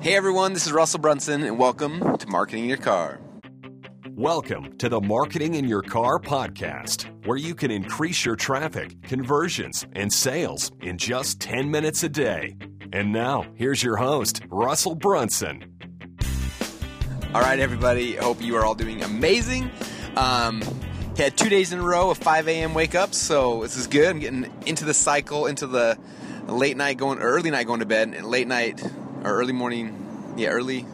Hey everyone, this is Russell Brunson, and welcome to Marketing Your Car. Welcome to the Marketing in Your Car podcast, where you can increase your traffic, conversions, and sales in just 10 minutes a day. And now, here's your host, Russell Brunson. All right, everybody, hope you are all doing amazing. Um, had two days in a row of 5 a.m. wake ups, so this is good. I'm getting into the cycle, into the late night going, early night going to bed, and late night or early morning, yeah, early,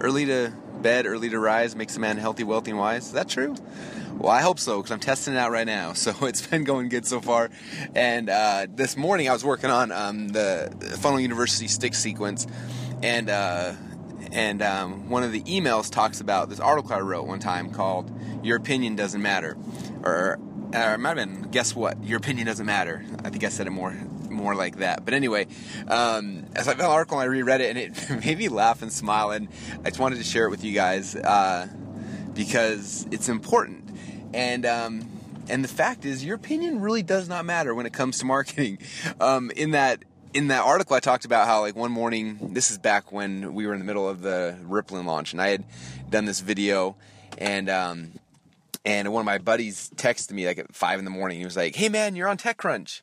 early to bed, early to rise makes a man healthy, wealthy, and wise. Is that true? Well, I hope so because I'm testing it out right now. So it's been going good so far. And uh, this morning I was working on um, the Funnel University stick sequence, and uh, and um, one of the emails talks about this article I wrote one time called "Your Opinion Doesn't Matter," or, or it might have been "Guess What? Your Opinion Doesn't Matter." I think I said it more more like that. But anyway, um, as I found the article, I reread it, and it made me laugh and smile, and I just wanted to share it with you guys uh, because it's important. And um, and the fact is, your opinion really does not matter when it comes to marketing. Um, in that in that article, I talked about how like one morning, this is back when we were in the middle of the Rippln launch, and I had done this video, and um, and one of my buddies texted me like at five in the morning. He was like, "Hey man, you're on TechCrunch."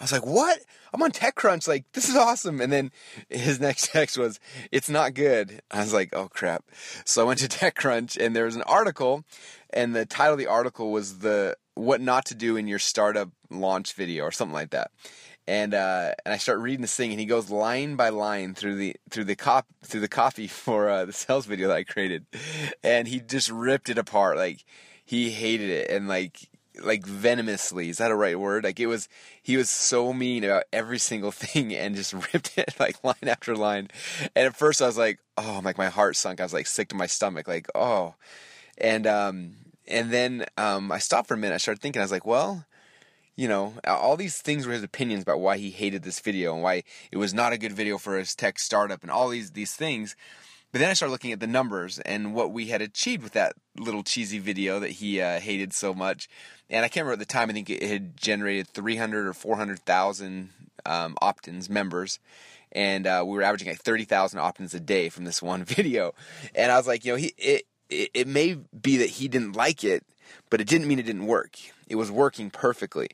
I was like, what? I'm on TechCrunch. Like, this is awesome. And then his next text was, it's not good. I was like, oh crap. So I went to TechCrunch and there was an article and the title of the article was the, what not to do in your startup launch video or something like that. And, uh, and I start reading this thing and he goes line by line through the, through the cop, through the copy for, uh, the sales video that I created. And he just ripped it apart. Like, he hated it and like like venomously. Is that a right word? Like it was, he was so mean about every single thing and just ripped it like line after line. And at first I was like, oh, like my heart sunk. I was like sick to my stomach, like oh, and um, and then um, I stopped for a minute. I started thinking. I was like, well, you know, all these things were his opinions about why he hated this video and why it was not a good video for his tech startup and all these these things. But then I started looking at the numbers and what we had achieved with that little cheesy video that he uh, hated so much. And I can't remember at the time. I think it had generated 300 or 400,000 um, opt-ins members, and uh, we were averaging like 30,000 opt-ins a day from this one video. And I was like, you know, he it, it it may be that he didn't like it, but it didn't mean it didn't work. It was working perfectly.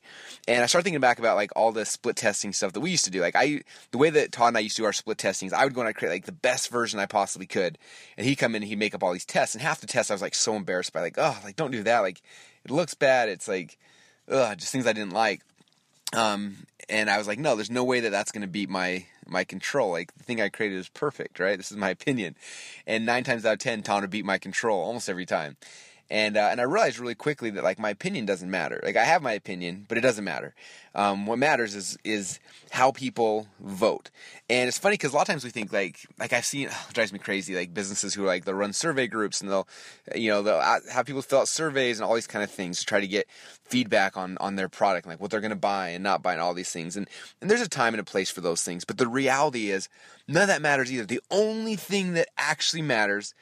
And I started thinking back about like all the split testing stuff that we used to do. Like I, the way that Todd and I used to do our split testings, I would go and I'd create like the best version I possibly could. And he'd come in and he'd make up all these tests. And half the tests I was like so embarrassed by like, oh, like don't do that. Like it looks bad. It's like, ugh, just things I didn't like. Um, and I was like, no, there's no way that that's going to beat my my control. Like the thing I created is perfect, right? This is my opinion. And nine times out of ten, Tom would beat my control almost every time and uh, and I realized really quickly that like my opinion doesn't matter. Like I have my opinion, but it doesn't matter. Um, what matters is is how people vote. And it's funny because a lot of times we think like like I've seen oh, drives me crazy like businesses who are like they'll run survey groups and they'll you know they'll have people fill out surveys and all these kind of things to try to get feedback on on their product like what they're going to buy and not buy and all these things. And and there's a time and a place for those things. But the reality is none of that matters either. The only thing that actually matters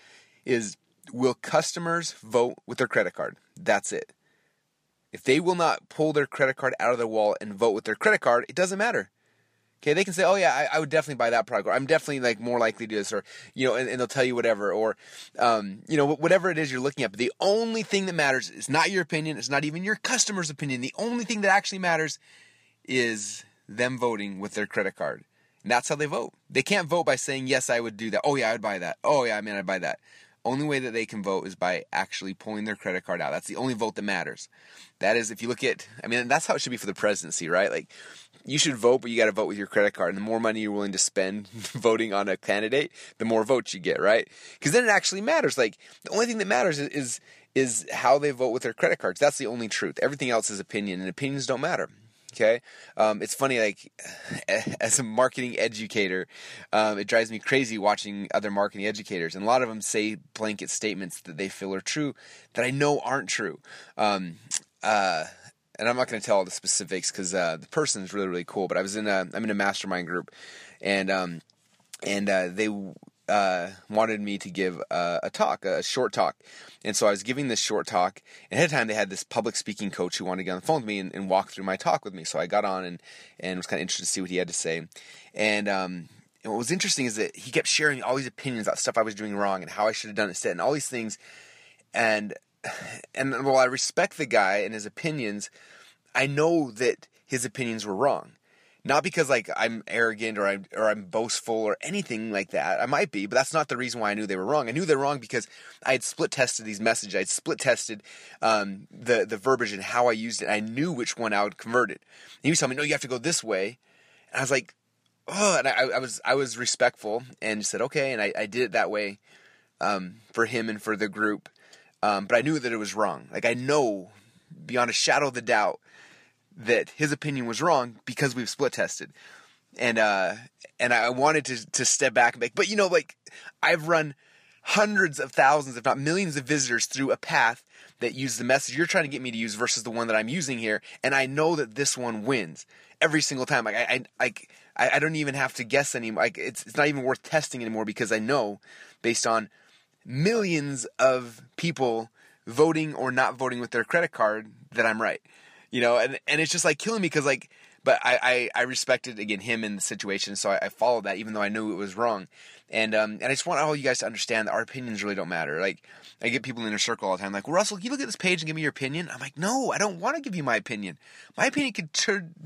is will customers vote with their credit card? That's it. If they will not pull their credit card out of their wallet and vote with their credit card, it doesn't matter. Okay, they can say, "Oh yeah, I, I would definitely buy that product," or "I'm definitely like more likely to do this," or you know, and, and they'll tell you whatever, or um, you know, whatever it is you're looking at. But the only thing that matters is not your opinion. It's not even your customer's opinion. The only thing that actually matters is them voting with their credit card. And that's how they vote. They can't vote by saying, "Yes, I would do that." "Oh yeah, I would buy that." "Oh yeah, I mean, I'd buy that." Only way that they can vote is by actually pulling their credit card out. That's the only vote that matters. That is, if you look at, I mean, that's how it should be for the presidency, right? Like, you should vote, but you got to vote with your credit card. And the more money you're willing to spend voting on a candidate, the more votes you get, right? Because then it actually matters. Like, the only thing that matters is, is is how they vote with their credit cards. That's the only truth. Everything else is opinion, and opinions don't matter. Okay, um, it's funny. Like as a marketing educator, um, it drives me crazy watching other marketing educators, and a lot of them say blanket statements that they feel are true that I know aren't true. Um, uh, and I'm not going to tell all the specifics because uh, the person is really really cool. But I was in a I'm in a mastermind group, and um, and uh, they uh, wanted me to give uh, a talk, a short talk. And so I was giving this short talk. And ahead of time, they had this public speaking coach who wanted to get on the phone with me and, and walk through my talk with me. So I got on and, and was kind of interested to see what he had to say. And, um, and what was interesting is that he kept sharing all these opinions about stuff I was doing wrong and how I should have done it instead, and all these things. And and while I respect the guy and his opinions, I know that his opinions were wrong. Not because like I'm arrogant or I'm or I'm boastful or anything like that. I might be, but that's not the reason why I knew they were wrong. I knew they were wrong because I had split tested these messages. I had split tested um, the the verbiage and how I used it. I knew which one I would convert it. And he was telling me, "No, you have to go this way." And I was like, "Oh," and I, I was I was respectful and said, "Okay," and I, I did it that way um, for him and for the group. Um, but I knew that it was wrong. Like I know beyond a shadow of a doubt that his opinion was wrong because we've split tested. And uh and I wanted to to step back and make but you know like I've run hundreds of thousands if not millions of visitors through a path that use the message you're trying to get me to use versus the one that I'm using here. And I know that this one wins every single time. Like I I I, I don't even have to guess anymore like it's it's not even worth testing anymore because I know based on millions of people voting or not voting with their credit card that I'm right you know, and and it's just like killing me because like, but I, I I respected again him in the situation, so I, I followed that even though I knew it was wrong, and um and I just want all you guys to understand that our opinions really don't matter. Like I get people in their circle all the time, like well, Russell, can you look at this page and give me your opinion? I'm like, no, I don't want to give you my opinion. My opinion could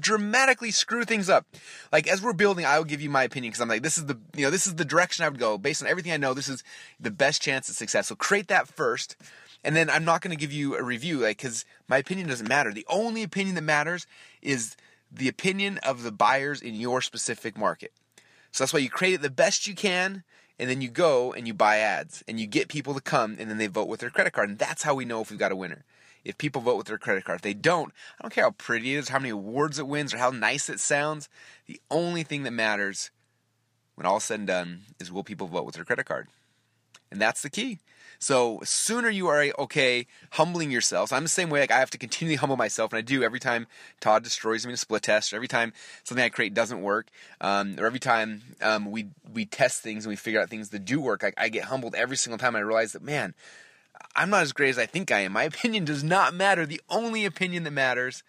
dramatically screw things up. Like as we're building, I will give you my opinion because I'm like, this is the you know this is the direction I would go based on everything I know. This is the best chance of success. So create that first and then I'm not going to give you a review, like, because my opinion doesn't matter. The only opinion that matters is the opinion of the buyers in your specific market. So that's why you create it the best you can, and then you go and you buy ads, and you get people to come, and then they vote with their credit card. And that's how we know if we've got a winner. If people vote with their credit card, if they don't, I don't care how pretty it is, how many awards it wins, or how nice it sounds. The only thing that matters when all said and done is will people vote with their credit card? And that's the key. So sooner you are okay humbling yourself. So I'm the same way. Like I have to continually humble myself, and I do every time Todd destroys me in a split test, or every time something I create doesn't work, um, or every time um, we we test things and we figure out things that do work. I, I get humbled every single time. I realize that man, I'm not as great as I think I am. My opinion does not matter. The only opinion that matters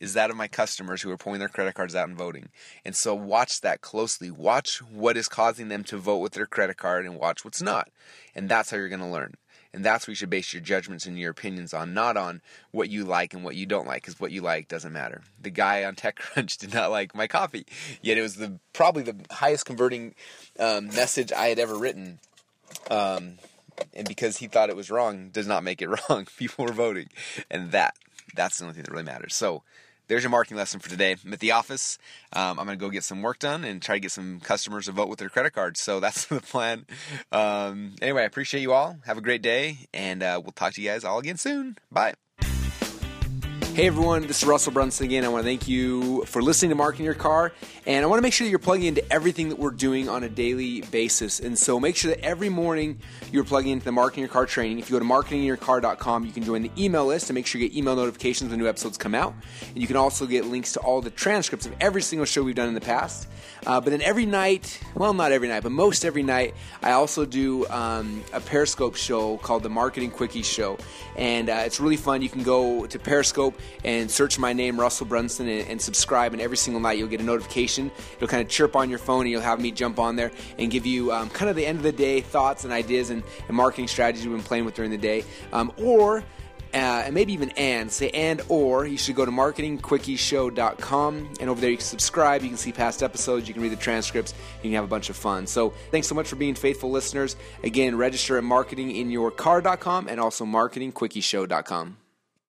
is that of my customers who are pulling their credit cards out and voting. And so watch that closely. Watch what is causing them to vote with their credit card and watch what's not. And that's how you're going to learn. And that's what you should base your judgments and your opinions on, not on what you like and what you don't like, because what you like doesn't matter. The guy on TechCrunch did not like my coffee, yet it was the probably the highest converting um, message I had ever written. Um, and because he thought it was wrong, does not make it wrong. People were voting, and that that's the only thing that really matters. So there's your marketing lesson for today. I'm at the office. Um, I'm going to go get some work done and try to get some customers to vote with their credit cards. So that's the plan. Um, anyway, I appreciate you all. Have a great day, and uh, we'll talk to you guys all again soon. Bye. Hey everyone, this is Russell Brunson again. I want to thank you for listening to Marketing Your Car, and I want to make sure that you're plugging into everything that we're doing on a daily basis. And so make sure that every morning you're plugging into the Marketing Your Car training. If you go to marketingyourcar.com, you can join the email list and make sure you get email notifications when new episodes come out. And you can also get links to all the transcripts of every single show we've done in the past. Uh, but then every night, well, not every night, but most every night, I also do um, a Periscope show called the Marketing Quickie Show, and uh, it's really fun. You can go to Periscope and search my name, Russell Brunson, and, and, subscribe. And every single night you'll get a notification. It'll kind of chirp on your phone, and you'll have me jump on there and give you um, kind of the end of the day thoughts and ideas and, and marketing strategies we've been playing with during the day. Um, or uh, and maybe even and say and or you should go to marketingquickieshow.com and over there you can subscribe you can see past episodes you can read the transcripts you can have a bunch of fun so thanks so much for being faithful listeners again register at marketinginyourcar.com and also marketingquickieshow.com